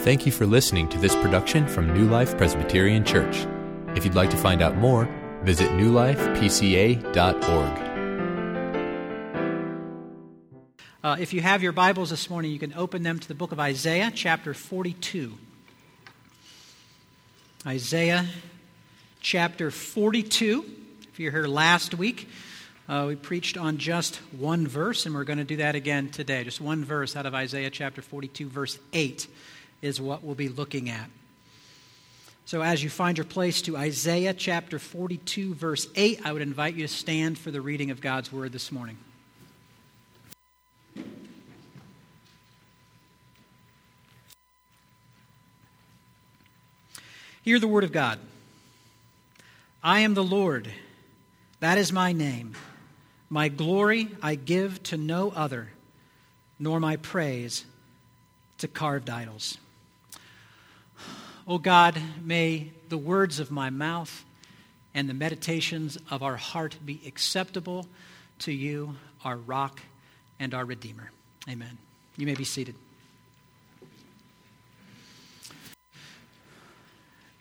Thank you for listening to this production from New Life Presbyterian Church. If you'd like to find out more, visit newlifepca.org. Uh, if you have your Bibles this morning, you can open them to the book of Isaiah, chapter 42. Isaiah, chapter 42. If you're here last week, uh, we preached on just one verse, and we're going to do that again today. Just one verse out of Isaiah chapter 42, verse 8 is what we'll be looking at. So, as you find your place to Isaiah chapter 42, verse 8, I would invite you to stand for the reading of God's word this morning. Hear the word of God. I am the Lord, that is my name. My glory I give to no other, nor my praise to carved idols. O oh God, may the words of my mouth and the meditations of our heart be acceptable to you, our rock and our Redeemer. Amen. You may be seated.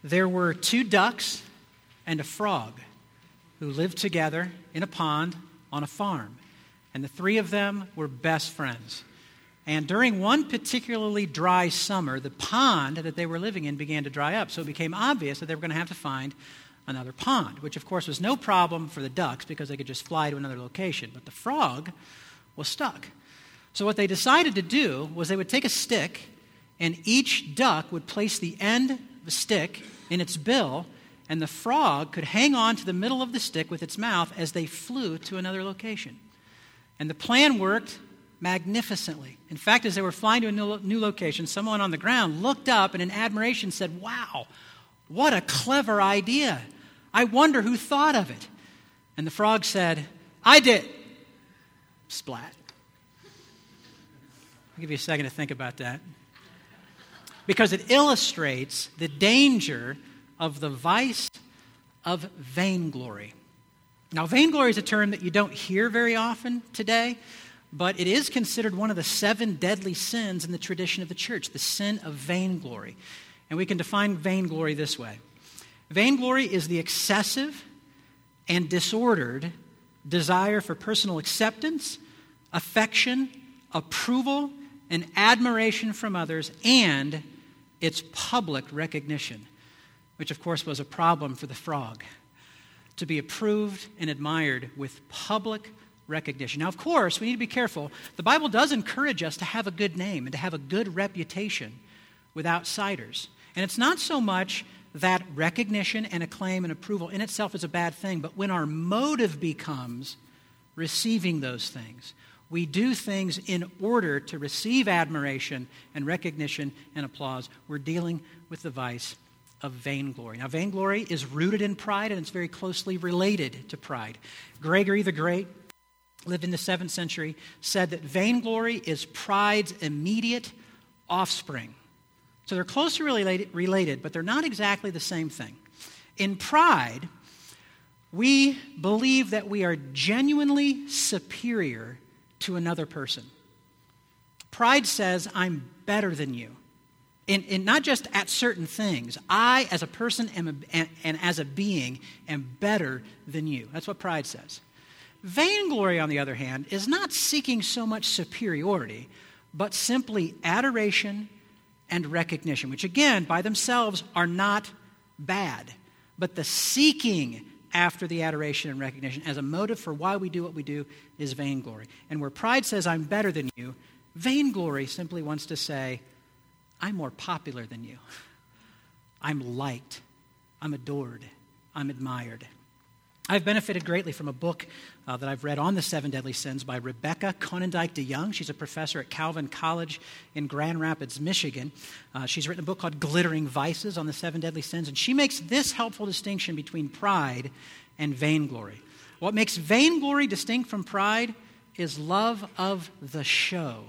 There were two ducks and a frog who lived together in a pond on a farm, and the three of them were best friends. And during one particularly dry summer, the pond that they were living in began to dry up. So it became obvious that they were going to have to find another pond, which of course was no problem for the ducks because they could just fly to another location. But the frog was stuck. So what they decided to do was they would take a stick, and each duck would place the end of the stick in its bill, and the frog could hang on to the middle of the stick with its mouth as they flew to another location. And the plan worked magnificently. In fact, as they were flying to a new, new location, someone on the ground looked up and in admiration said, Wow, what a clever idea! I wonder who thought of it. And the frog said, I did. Splat. I'll give you a second to think about that because it illustrates the danger of the vice of vainglory. Now, vainglory is a term that you don't hear very often today, but it is considered one of the seven deadly sins in the tradition of the church, the sin of vainglory. And we can define vainglory this way Vainglory is the excessive and disordered desire for personal acceptance, affection, approval, and admiration from others, and its public recognition, which of course was a problem for the frog, to be approved and admired with public recognition. Now, of course, we need to be careful. The Bible does encourage us to have a good name and to have a good reputation with outsiders. And it's not so much that recognition and acclaim and approval in itself is a bad thing, but when our motive becomes receiving those things, we do things in order to receive admiration and recognition and applause. We're dealing with the vice of vainglory. Now, vainglory is rooted in pride and it's very closely related to pride. Gregory the Great lived in the 7th century said that vainglory is pride's immediate offspring. So they're closely related, related, but they're not exactly the same thing. In pride, we believe that we are genuinely superior to another person. Pride says, I'm better than you. And, and not just at certain things. I, as a person am a, and, and as a being, am better than you. That's what pride says. Vainglory, on the other hand, is not seeking so much superiority, but simply adoration and recognition, which again, by themselves, are not bad. But the seeking after the adoration and recognition as a motive for why we do what we do is vainglory. And where pride says, I'm better than you, vainglory simply wants to say, I'm more popular than you. I'm liked. I'm adored. I'm admired. I've benefited greatly from a book uh, that I've read on the seven deadly sins by Rebecca Konyndyk de Young. She's a professor at Calvin College in Grand Rapids, Michigan. Uh, she's written a book called Glittering Vices on the seven deadly sins, and she makes this helpful distinction between pride and vainglory. What makes vainglory distinct from pride is love of the show.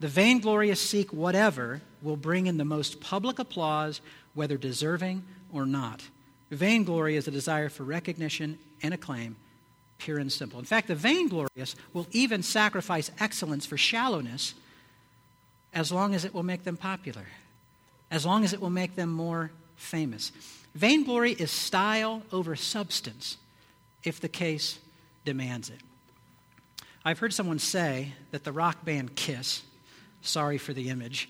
The vainglorious seek whatever will bring in the most public applause, whether deserving or not. Vainglory is a desire for recognition and acclaim, pure and simple. In fact, the vainglorious will even sacrifice excellence for shallowness as long as it will make them popular. as long as it will make them more famous. Vainglory is style over substance, if the case demands it. I've heard someone say that the rock band Kiss, sorry for the image,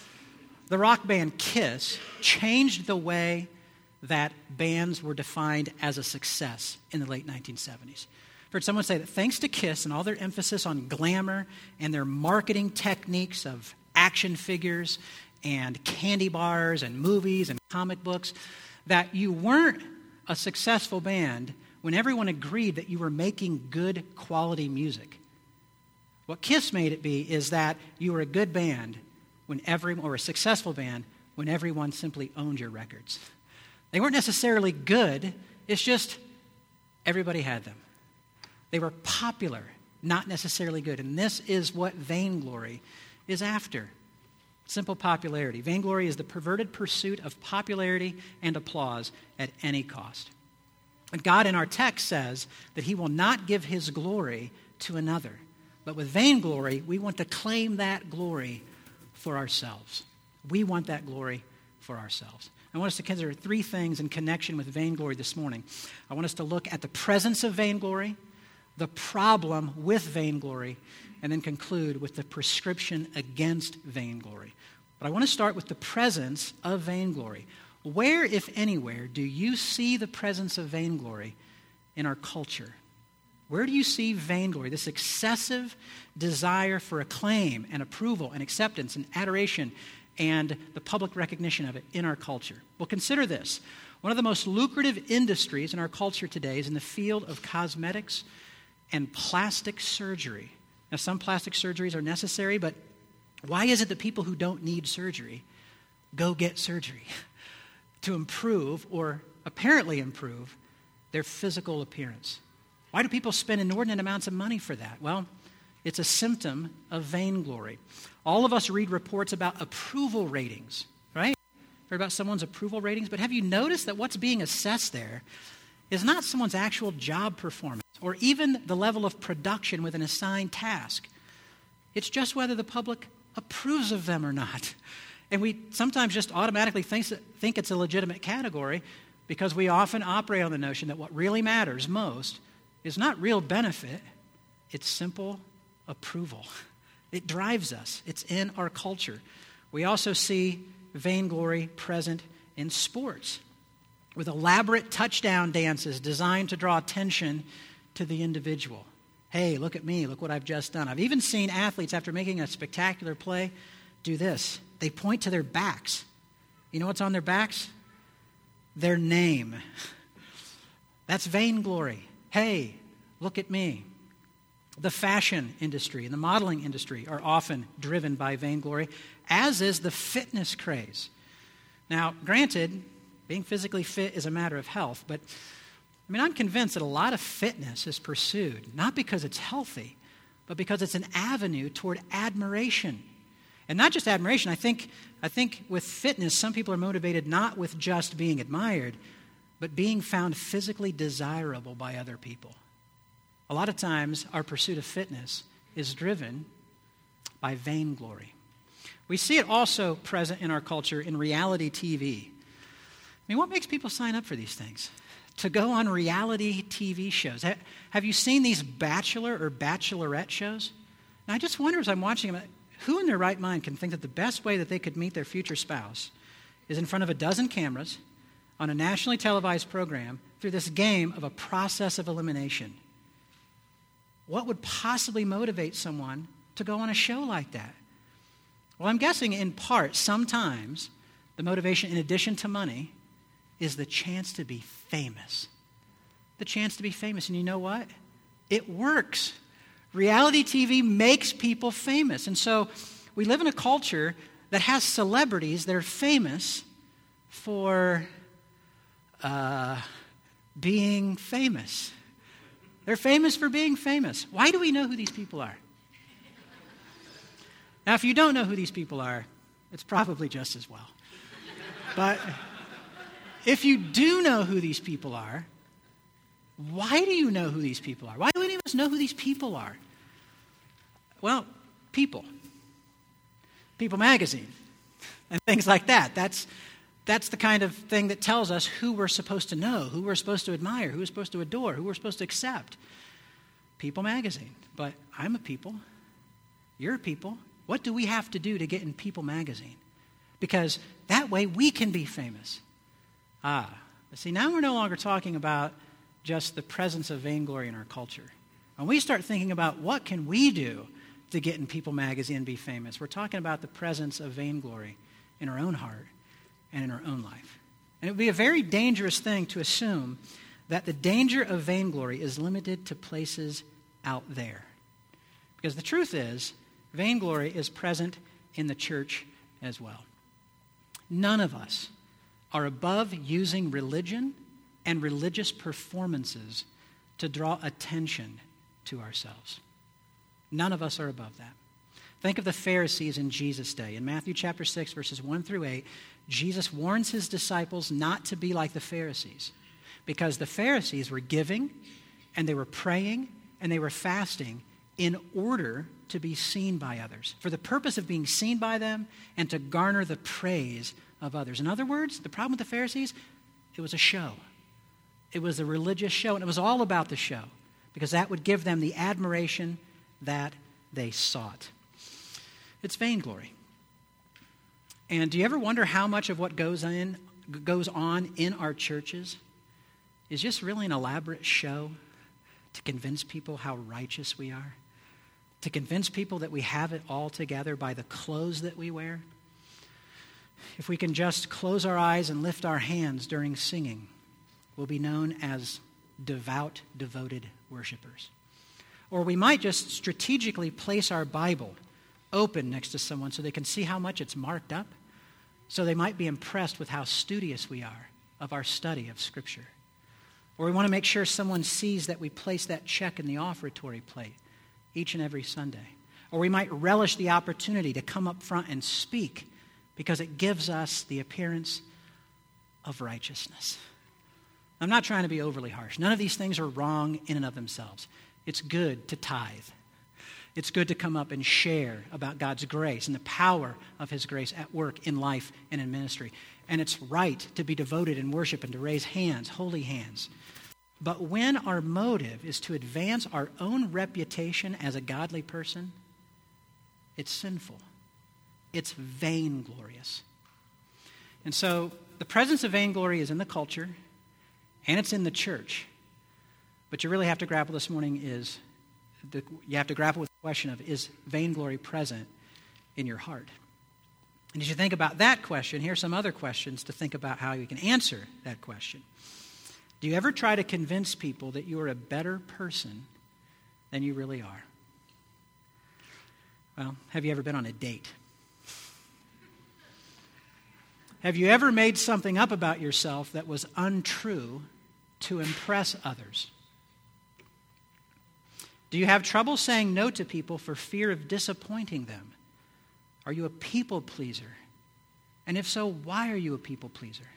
the rock band Kiss changed the way that bands were defined as a success in the late 1970s. I've heard someone say that thanks to Kiss and all their emphasis on glamour and their marketing techniques of action figures and candy bars and movies and comic books, that you weren't a successful band when everyone agreed that you were making good quality music. What Kiss made it be is that you were a good band when every, or a successful band when everyone simply owned your records. They weren't necessarily good, it's just everybody had them. They were popular, not necessarily good. And this is what vainglory is after simple popularity. Vainglory is the perverted pursuit of popularity and applause at any cost. And God in our text says that He will not give His glory to another. But with vainglory, we want to claim that glory for ourselves. We want that glory for ourselves. I want us to consider three things in connection with vainglory this morning. I want us to look at the presence of vainglory, the problem with vainglory, and then conclude with the prescription against vainglory. But I want to start with the presence of vainglory. Where, if anywhere, do you see the presence of vainglory in our culture? Where do you see vainglory, this excessive desire for acclaim and approval and acceptance and adoration and the public recognition of it in our culture? Well, consider this. One of the most lucrative industries in our culture today is in the field of cosmetics and plastic surgery. Now, some plastic surgeries are necessary, but why is it that people who don't need surgery go get surgery to improve or apparently improve their physical appearance? Why do people spend inordinate amounts of money for that? Well, it's a symptom of vainglory. All of us read reports about approval ratings, right? Heard about someone's approval ratings, but have you noticed that what's being assessed there is not someone's actual job performance or even the level of production with an assigned task? It's just whether the public approves of them or not. And we sometimes just automatically think, think it's a legitimate category because we often operate on the notion that what really matters most is not real benefit, it's simple approval. It drives us, it's in our culture. We also see vainglory present in sports with elaborate touchdown dances designed to draw attention to the individual. Hey, look at me. Look what I've just done. I've even seen athletes, after making a spectacular play, do this. They point to their backs. You know what's on their backs? Their name. That's vainglory. Hey, look at me. The fashion industry and the modeling industry are often driven by vainglory, as is the fitness craze. Now, granted, being physically fit is a matter of health, but I mean, I'm convinced that a lot of fitness is pursued, not because it's healthy, but because it's an avenue toward admiration. And not just admiration, I think, I think with fitness, some people are motivated not with just being admired, but being found physically desirable by other people. A lot of times, our pursuit of fitness is driven by vainglory. We see it also present in our culture in reality TV. I mean, what makes people sign up for these things? to go on reality TV shows. Have you seen these bachelor or bachelorette shows? And I just wonder as I'm watching them, who in their right mind can think that the best way that they could meet their future spouse is in front of a dozen cameras on a nationally televised program through this game of a process of elimination? What would possibly motivate someone to go on a show like that? Well, I'm guessing in part, sometimes the motivation, in addition to money, is the chance to be famous. The chance to be famous. And you know what? It works. Reality TV makes people famous. And so we live in a culture that has celebrities that are famous for uh, being famous. They're famous for being famous. Why do we know who these people are? Now, if you don't know who these people are, it's probably just as well. But if you do know who these people are, why do you know who these people are? Why do any of us know who these people are? Well, people. People magazine. and things like that. That's, that's the kind of thing that tells us who we're supposed to know, who we're supposed to admire, who we're supposed to adore, who we're supposed to accept. People magazine. But I'm a people. You're a people. What do we have to do to get in People magazine? Because that way we can be famous. Ah, see, now we're no longer talking about just the presence of vainglory in our culture. When we start thinking about what can we do to get in People magazine and be famous, we're talking about the presence of vainglory in our own heart and in our own life. And it would be a very dangerous thing to assume that the danger of vainglory is limited to places out there. Because the truth is, vainglory is present in the church as well. None of us are above using religion and religious performances to draw attention to ourselves. None of us are above that. Think of the Pharisees in Jesus' day. In Matthew chapter 6, verses 1 through 8, Jesus warns his disciples not to be like the Pharisees because the Pharisees were giving and they were praying and they were fasting in order to be seen by others, for the purpose of being seen by them and to garner the praise of others. In other words, the problem with the Pharisees, it was a show. It was a religious show, and it was all about the show because that would give them the admiration that they sought. It's vainglory. And do you ever wonder how much of what goes, in, goes on in our churches is just really an elaborate show to convince people how righteous we are? To convince people that we have it all together by the clothes that we wear? If we can just close our eyes and lift our hands during singing, we'll be known as devout, devoted worshipers. Or we might just strategically place our Bible open next to someone so they can see how much it's marked up, so they might be impressed with how studious we are of our study of Scripture. Or we want to make sure someone sees that we place that check in the offertory plate each and every Sunday. Or we might relish the opportunity to come up front and speak because it gives us the appearance of righteousness. I'm not trying to be overly harsh. None of these things are wrong in and of themselves. It's good to tithe. It's good to come up and share about God's grace and the power of His grace at work in life and in ministry. And it's right to be devoted in worship and to raise hands, holy hands. But when our motive is to advance our own reputation as a godly person, it's sinful it's vainglorious. And so the presence of vainglory is in the culture and it's in the church. But you really have to grapple this morning is the, you have to grapple with the question of is vainglory present in your heart? And as you think about that question, here's some other questions to think about how you can answer that question. Do you ever try to convince people that you are a better person than you really are? Well, have you ever been on a date? Have you ever made something up about yourself that was untrue to impress others? Do you have trouble saying no to people for fear of disappointing them? Are you a people pleaser? And if so, why are you a people pleaser?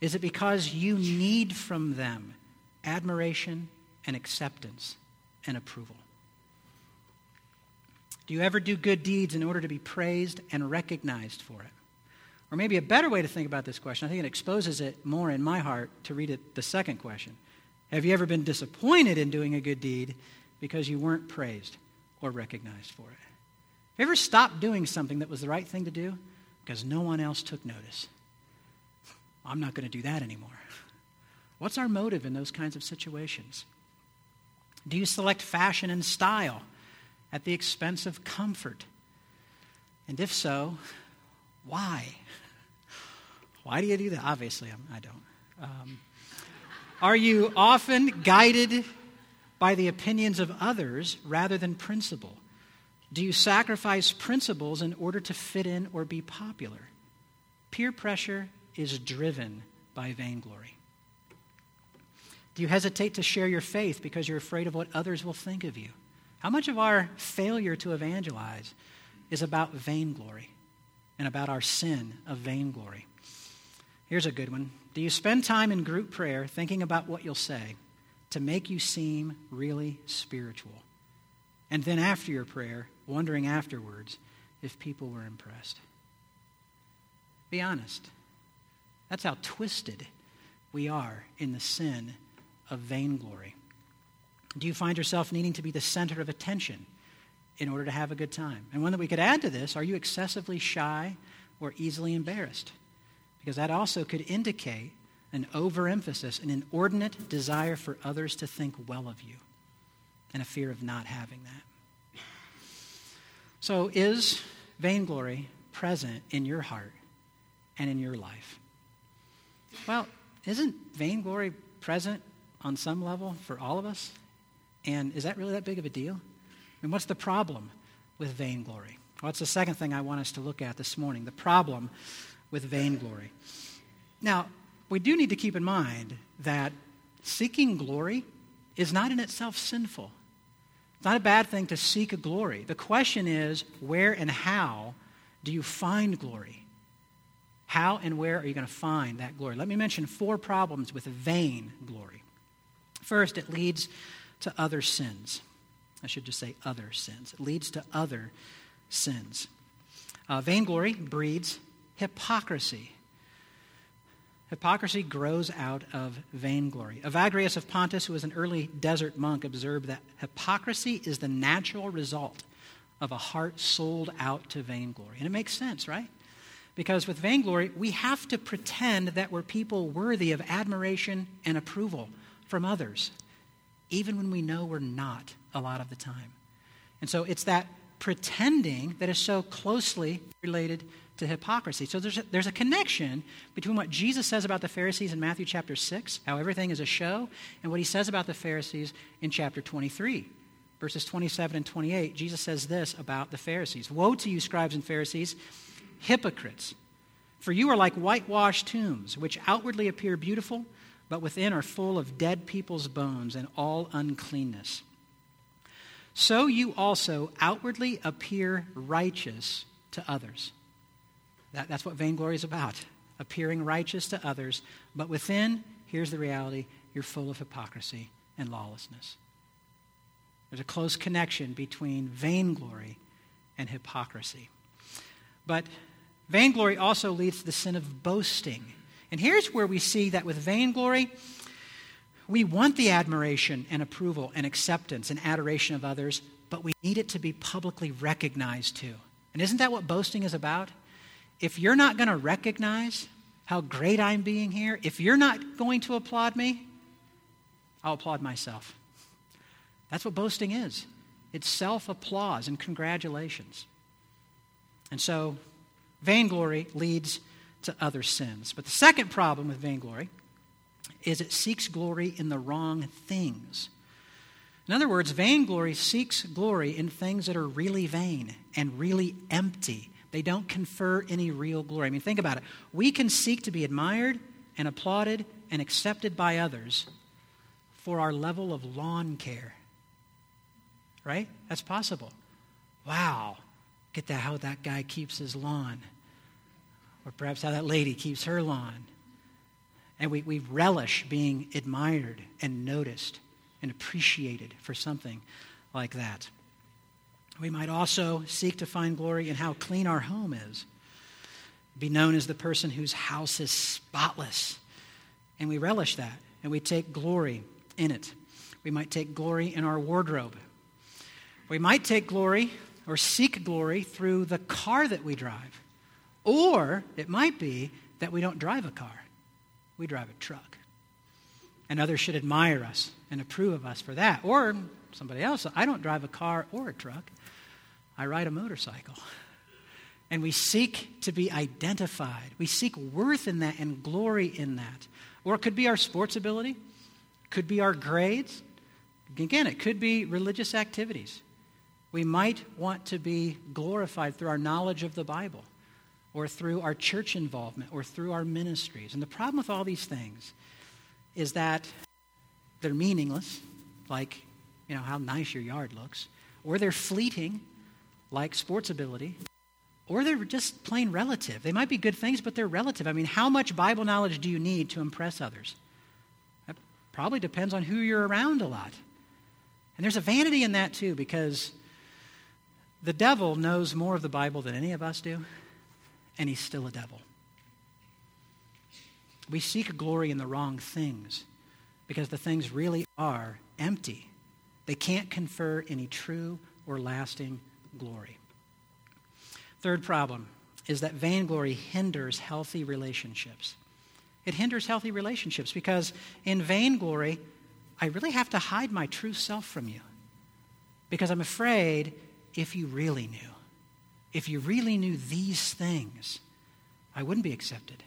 Is it because you need from them admiration and acceptance and approval? Do you ever do good deeds in order to be praised and recognized for it? Or maybe a better way to think about this question, I think it exposes it more in my heart to read it the second question. Have you ever been disappointed in doing a good deed because you weren't praised or recognized for it? Have you ever stopped doing something that was the right thing to do because no one else took notice? I'm not going to do that anymore. What's our motive in those kinds of situations? Do you select fashion and style at the expense of comfort? And if so, why? Why do you do that? Obviously, I'm, I do not um, are you often guided by the opinions of others rather than principle? Do you sacrifice principles in order to fit in or be popular? Peer pressure is driven by vainglory. Do you hesitate to share your faith because you're afraid of what others will think of you? How much of our failure to evangelize is about vainglory? and about our sin of vainglory. Here's a good one. Do you spend time in group prayer thinking about what you'll say to make you seem really spiritual? And then after your prayer, wondering afterwards if people were impressed? Be honest. That's how twisted we are in the sin of vainglory. Do you find yourself needing to be the center of attention in order to have a good time? And one that we could add to this are you excessively shy or easily embarrassed? Because that also could indicate an overemphasis, an inordinate desire for others to think well of you, and a fear of not having that. So, is vainglory present in your heart and in your life? Well, isn't vainglory present on some level for all of us? And is that really that big of a deal? Mean, what's the problem with vainglory? Well, that's the second thing I want us to look at this morning the problem with vainglory. Now, we do need to keep in mind that seeking glory is not in itself sinful. It's not a bad thing to seek a glory. The question is where and how do you find glory? How and where are you going to find that glory? Let me mention four problems with vain glory. First, it leads to other sins. I should just say other sins. It leads to other sins. Uh, vainglory breeds hypocrisy. Hypocrisy grows out of vainglory. Evagrius of Pontus, who was an early desert monk, observed that hypocrisy is the natural result of a heart sold out to vainglory. And it makes sense, right? Because with vainglory, we have to pretend that we're people worthy of admiration and approval from others, even when we know we're not a lot of the time. And so it's that pretending that is so closely related to hypocrisy. So there's a, there's a connection between what Jesus says about the Pharisees in Matthew chapter 6, how everything is a show, and what he says about the Pharisees in chapter 23. Verses 27 and 28, Jesus says this about the Pharisees Woe to you, scribes and Pharisees, hypocrites! For you are like whitewashed tombs, which outwardly appear beautiful, but within are full of dead people's bones and all uncleanness. So you also outwardly appear righteous to others that, that's what vainglory is about appearing righteous to others, but within, here's the reality you're full of hypocrisy and lawlessness. There's a close connection between vainglory and hypocrisy. But vainglory also leads to the sin of boasting. And here's where we see that with vainglory, we want the admiration and approval and acceptance and adoration of others, but we need it to be publicly recognized too. And isn't that what boasting is about? If you're not going to recognize how great I'm being here, if you're not going to applaud me, I'll applaud myself. That's what boasting is it's self applause and congratulations. And so, vainglory leads to other sins. But the second problem with vainglory is it seeks glory in the wrong things. In other words, vainglory seeks glory in things that are really vain and really empty they don't confer any real glory. I mean, think about it. We can seek to be admired and applauded and accepted by others for our level of lawn care. Right? That's possible. Wow. Get that how that guy keeps his lawn. Or perhaps how that lady keeps her lawn. And we, we relish being admired and noticed and appreciated for something like that. We might also seek to find glory in how clean our home is. Be known as the person whose house is spotless. And we relish that, and we take glory in it. We might take glory in our wardrobe. We might take glory or seek glory through the car that we drive. Or it might be that we don't drive a car, we drive a truck. And others should admire us and approve of us for that. Or somebody else, I don't drive a car or a truck. I ride a motorcycle. And we seek to be identified. We seek worth in that and glory in that. Or it could be our sports ability, could be our grades. Again, it could be religious activities. We might want to be glorified through our knowledge of the Bible, or through our church involvement, or through our ministries. And the problem with all these things is that they're meaningless, like, you know, how nice your yard looks, or they're fleeting, like sports ability, or they're just plain relative. They might be good things, but they're relative. I mean, how much Bible knowledge do you need to impress others? That probably depends on who you're around a lot. And there's a vanity in that too, because the devil knows more of the Bible than any of us do, and he's still a devil. We seek glory in the wrong things because the things really are empty. They can't confer any true or lasting glory. Third problem is that vainglory hinders healthy relationships. It hinders healthy relationships because in vainglory, I really have to hide my true self from you because I'm afraid if you really knew, if you really knew these things, I wouldn't be accepted.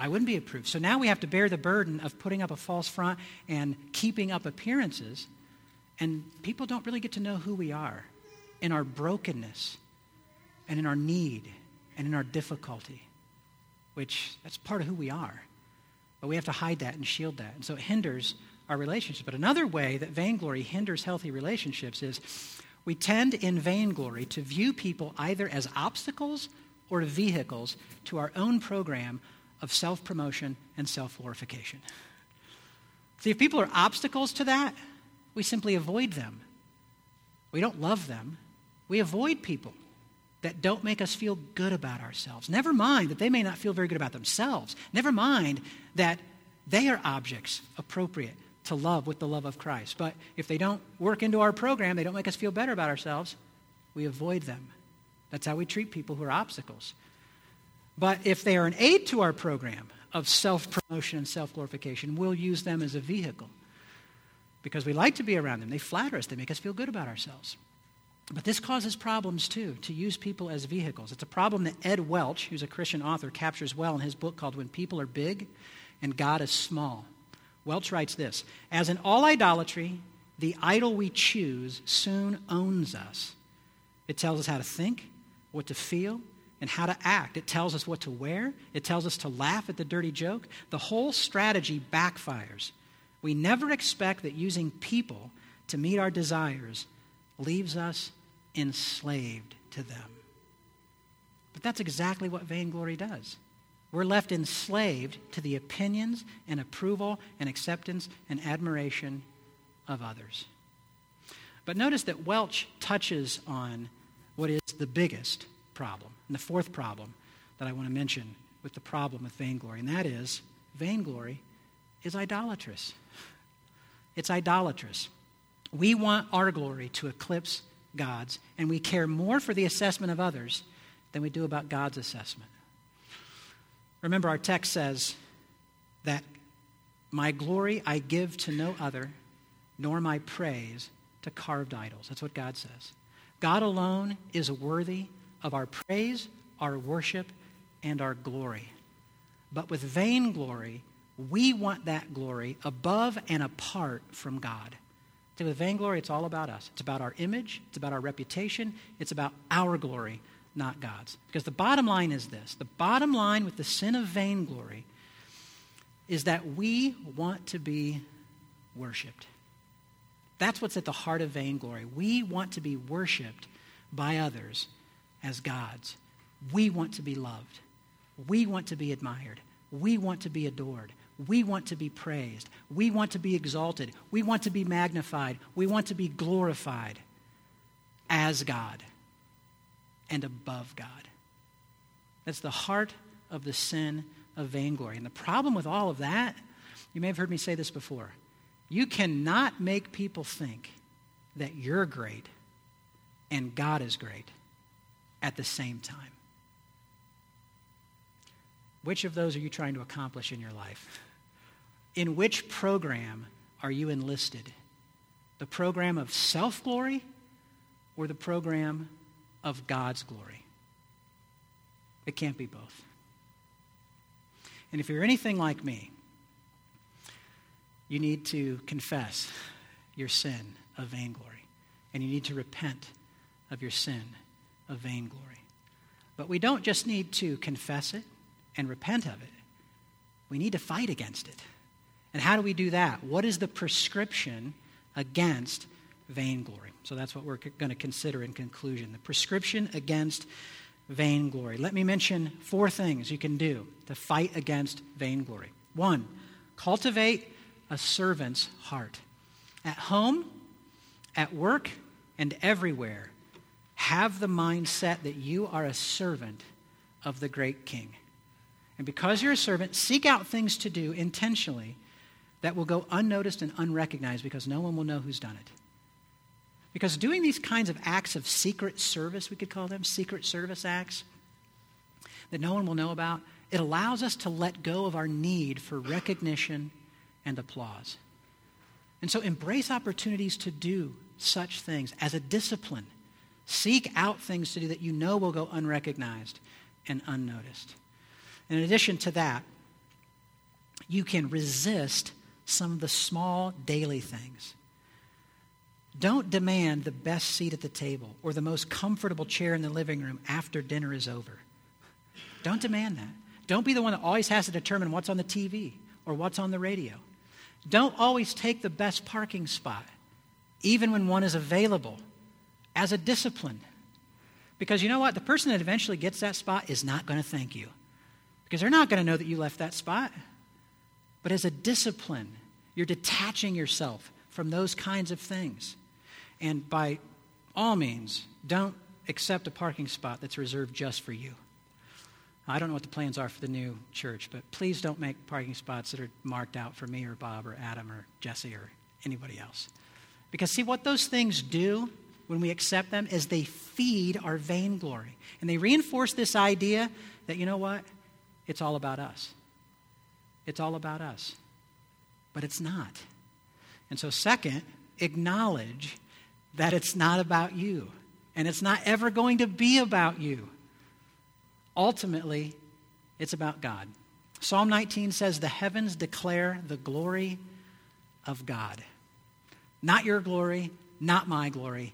I wouldn't be approved. So now we have to bear the burden of putting up a false front and keeping up appearances. And people don't really get to know who we are in our brokenness and in our need and in our difficulty, which that's part of who we are. But we have to hide that and shield that. And so it hinders our relationships. But another way that vainglory hinders healthy relationships is we tend in vainglory to view people either as obstacles or vehicles to our own program of self promotion and self glorification. See, if people are obstacles to that, we simply avoid them. We don't love them. We avoid people that don't make us feel good about ourselves. Never mind that they may not feel very good about themselves. Never mind that they are objects appropriate to love with the love of Christ. But if they don't work into our program, they don't make us feel better about ourselves, we avoid them. That's how we treat people who are obstacles. But if they are an aid to our program of self promotion and self glorification, we'll use them as a vehicle because we like to be around them. They flatter us, they make us feel good about ourselves. But this causes problems too, to use people as vehicles. It's a problem that Ed Welch, who's a Christian author, captures well in his book called When People Are Big and God is Small. Welch writes this As in all idolatry, the idol we choose soon owns us. It tells us how to think, what to feel, and how to act. It tells us what to wear. It tells us to laugh at the dirty joke. The whole strategy backfires. We never expect that using people to meet our desires leaves us enslaved to them. But that's exactly what vainglory does. We're left enslaved to the opinions and approval and acceptance and admiration of others. But notice that Welch touches on what is the biggest problem. And the fourth problem that I want to mention with the problem with vainglory, and that is vainglory is idolatrous. It's idolatrous. We want our glory to eclipse God's, and we care more for the assessment of others than we do about God's assessment. Remember, our text says that my glory I give to no other, nor my praise to carved idols. That's what God says. God alone is worthy of our praise, our worship, and our glory. But with vainglory, we want that glory above and apart from God. See, with vainglory, it's all about us. It's about our image, it's about our reputation, it's about our glory, not God's. Because the bottom line is this the bottom line with the sin of vainglory is that we want to be worshiped. That's what's at the heart of vainglory. We want to be worshiped by others as gods. We want to be loved. We want to be admired. We want to be adored. We want to be praised. We want to be exalted. We want to be magnified. We want to be glorified as God and above God. That's the heart of the sin of vainglory. And the problem with all of that, you may have heard me say this before. You cannot make people think that you're great and God is great at the same time. Which of those are you trying to accomplish in your life? In which program are you enlisted? The program of self glory or the program of God's glory? It can't be both. And if you're anything like me, you need to confess your sin of vainglory, and you need to repent of your sin of vainglory. But we don't just need to confess it and repent of it, we need to fight against it. And how do we do that? What is the prescription against vainglory? So that's what we're going to consider in conclusion the prescription against vainglory. Let me mention four things you can do to fight against vainglory. One, cultivate a servant's heart. At home, at work, and everywhere, have the mindset that you are a servant of the great king. And because you're a servant, seek out things to do intentionally that will go unnoticed and unrecognized because no one will know who's done it. Because doing these kinds of acts of secret service, we could call them secret service acts, that no one will know about, it allows us to let go of our need for recognition and applause. And so embrace opportunities to do such things as a discipline. Seek out things to do that you know will go unrecognized and unnoticed. in addition to that, you can resist some of the small daily things. Don't demand the best seat at the table or the most comfortable chair in the living room after dinner is over. Don't demand that. Don't be the one that always has to determine what's on the TV or what's on the radio. Don't always take the best parking spot, even when one is available, as a discipline. Because you know what? The person that eventually gets that spot is not going to thank you. Because they're not going to know that you left that spot. But as a discipline, you're detaching yourself from those kinds of things. And by all means, don't accept a parking spot that's reserved just for you. I don't know what the plans are for the new church, but please don't make parking spots that are marked out for me or Bob or Adam or Jesse or anybody else. Because, see, what those things do when we accept them is they feed our vainglory. And they reinforce this idea that, you know what? It's all about us. It's all about us. But it's not. And so, second, acknowledge that it's not about you. And it's not ever going to be about you. Ultimately, it's about God. Psalm 19 says, The heavens declare the glory of God. Not your glory, not my glory,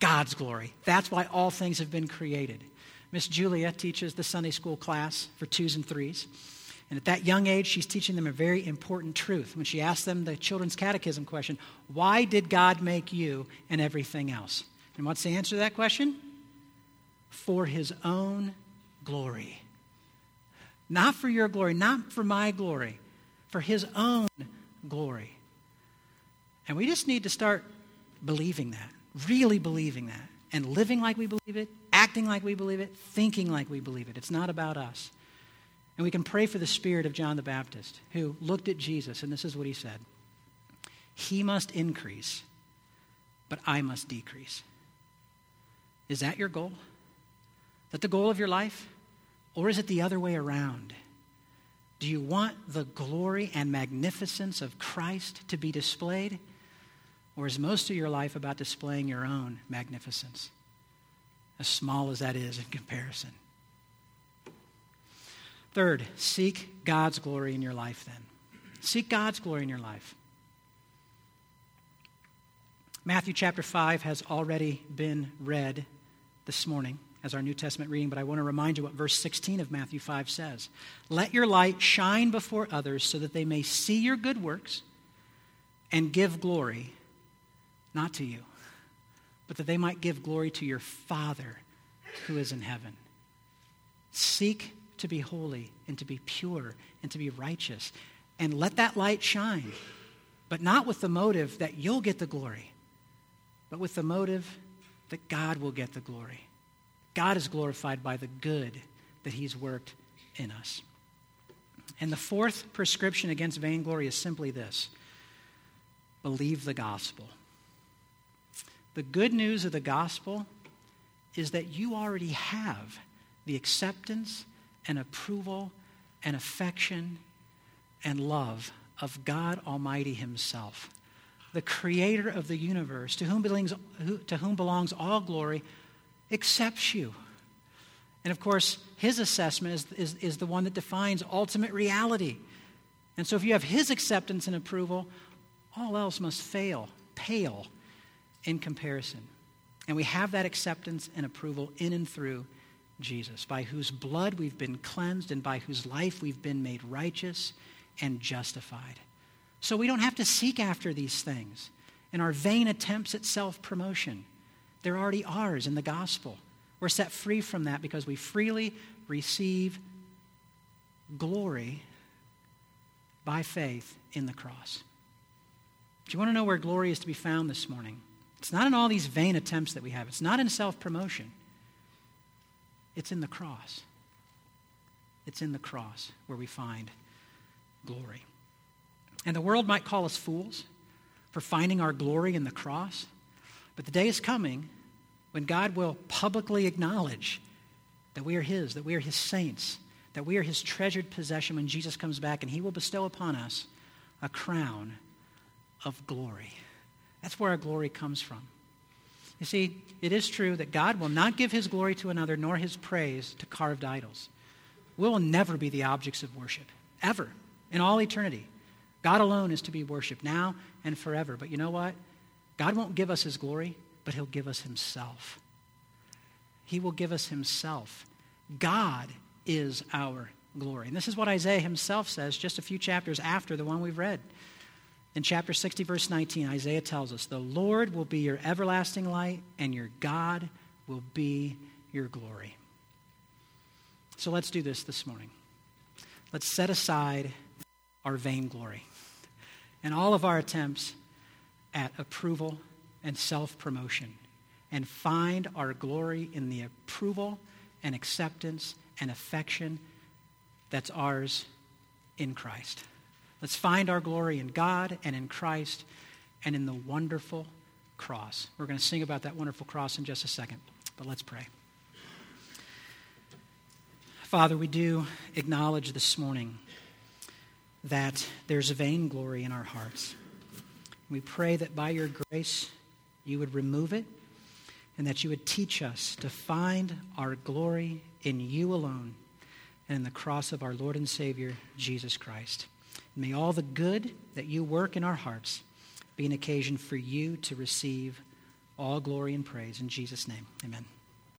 God's glory. That's why all things have been created. Miss Julia teaches the Sunday school class for twos and threes. And at that young age, she's teaching them a very important truth when she asks them the children's catechism question Why did God make you and everything else? And what's the answer to that question? For his own glory. Not for your glory, not for my glory, for his own glory. And we just need to start believing that, really believing that, and living like we believe it, acting like we believe it, thinking like we believe it. It's not about us. And we can pray for the spirit of John the Baptist, who looked at Jesus, and this is what he said He must increase, but I must decrease. Is that your goal? Is that the goal of your life? Or is it the other way around? Do you want the glory and magnificence of Christ to be displayed? Or is most of your life about displaying your own magnificence, as small as that is in comparison? Third, seek God's glory in your life then. Seek God's glory in your life. Matthew chapter 5 has already been read this morning as our New Testament reading, but I want to remind you what verse 16 of Matthew 5 says. Let your light shine before others so that they may see your good works and give glory, not to you, but that they might give glory to your Father who is in heaven. Seek to be holy and to be pure and to be righteous, and let that light shine, but not with the motive that you'll get the glory, but with the motive that God will get the glory. God is glorified by the good that He's worked in us. And the fourth prescription against vainglory is simply this believe the gospel. The good news of the gospel is that you already have the acceptance and approval and affection and love of God Almighty Himself, the creator of the universe, to whom belongs, to whom belongs all glory, accepts you. And of course, his assessment is, is, is the one that defines ultimate reality. And so if you have his acceptance and approval, all else must fail, pale in comparison. And we have that acceptance and approval in and through Jesus, by whose blood we've been cleansed and by whose life we've been made righteous and justified. So we don't have to seek after these things in our vain attempts at self promotion. They're already ours in the gospel. We're set free from that because we freely receive glory by faith in the cross. Do you want to know where glory is to be found this morning? It's not in all these vain attempts that we have, it's not in self promotion, it's in the cross. It's in the cross where we find glory. And the world might call us fools for finding our glory in the cross, but the day is coming when God will publicly acknowledge that we are His, that we are His saints, that we are His treasured possession when Jesus comes back, and He will bestow upon us a crown of glory. That's where our glory comes from. You see, it is true that God will not give His glory to another nor His praise to carved idols. We will never be the objects of worship, ever, in all eternity. God alone is to be worshiped now and forever. But you know what? God won't give us His glory, but He'll give us Himself. He will give us Himself. God is our glory. And this is what Isaiah himself says just a few chapters after the one we've read. In chapter 60, verse 19, Isaiah tells us, The Lord will be your everlasting light, and your God will be your glory. So let's do this this morning. Let's set aside our vainglory and all of our attempts at approval and self promotion and find our glory in the approval and acceptance and affection that's ours in Christ. Let's find our glory in God and in Christ and in the wonderful cross. We're going to sing about that wonderful cross in just a second, but let's pray. Father, we do acknowledge this morning that there's vainglory in our hearts. We pray that by your grace you would remove it and that you would teach us to find our glory in you alone and in the cross of our Lord and Savior, Jesus Christ. May all the good that you work in our hearts be an occasion for you to receive all glory and praise. In Jesus' name, amen.